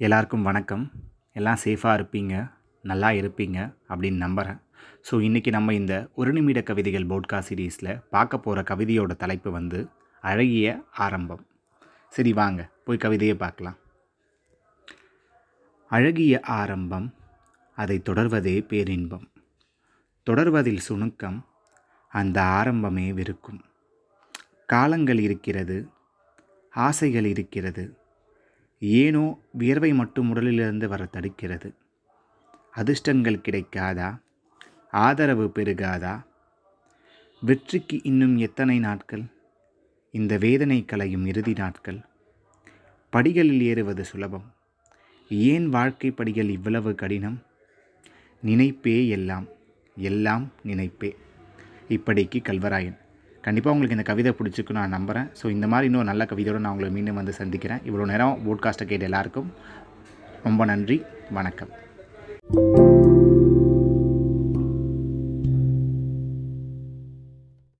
எல்லாருக்கும் வணக்கம். எல்லாம் சேஃபாக இருப்பீங்க நல்லா இருப்பீங்க அப்படின்னு நம்புகிறேன் ஸோ இன்றைக்கி நம்ம இந்த ஒரு நிமிட கவிதைகள் போட்காஸ்ட் சீரீஸில் பார்க்க போகிற கவிதையோட தலைப்பு வந்து அழகிய ஆரம்பம். சரி வாங்க போய் கவிதையை பார்க்கலாம். அழகிய ஆரம்பம் அதை தொடர்வதே பேரின்பம். தொடர்வதில் சுணுக்கம் அந்த ஆரம்பமே விருக்கும் காலங்கள் இருக்கிறது ஆசைகள் இருக்கிறது. ஏனோ வியர்வை மட்டும் உடலிலிருந்து வர தடுக்கிறது. அதிர்ஷ்டங்கள் கிடைக்காதா? ஆதரவு பெருகாதா? வெற்றிக்கு இன்னும் எத்தனை நாட்கள்? இந்த வேதனை கலையும் இறுதி நாட்கள். படிகளில் ஏறுவது சுலபம். ஏன் வாழ்க்கை படிகள் இவ்வளவு கடினம்? நினைப்பே எல்லாம் எல்லாம் நினைப்பே. இப்படிக்கு கல்வராயன். கண்டிப்பாக உங்களுக்கு இந்த கவிதை பிடிச்சிருக்கு நான் நம்புகிறேன் ஸோ இந்த மாதிரி இன்னும் நல்ல கவிதையோடு நான் உங்களை மீண்டும் வந்து சந்திக்கிறேன். இவ்வளோ நேரம் போட்காஸ்ட்டை கேட்ட எல்லாருக்கும் ரொம்ப நன்றி. வணக்கம்.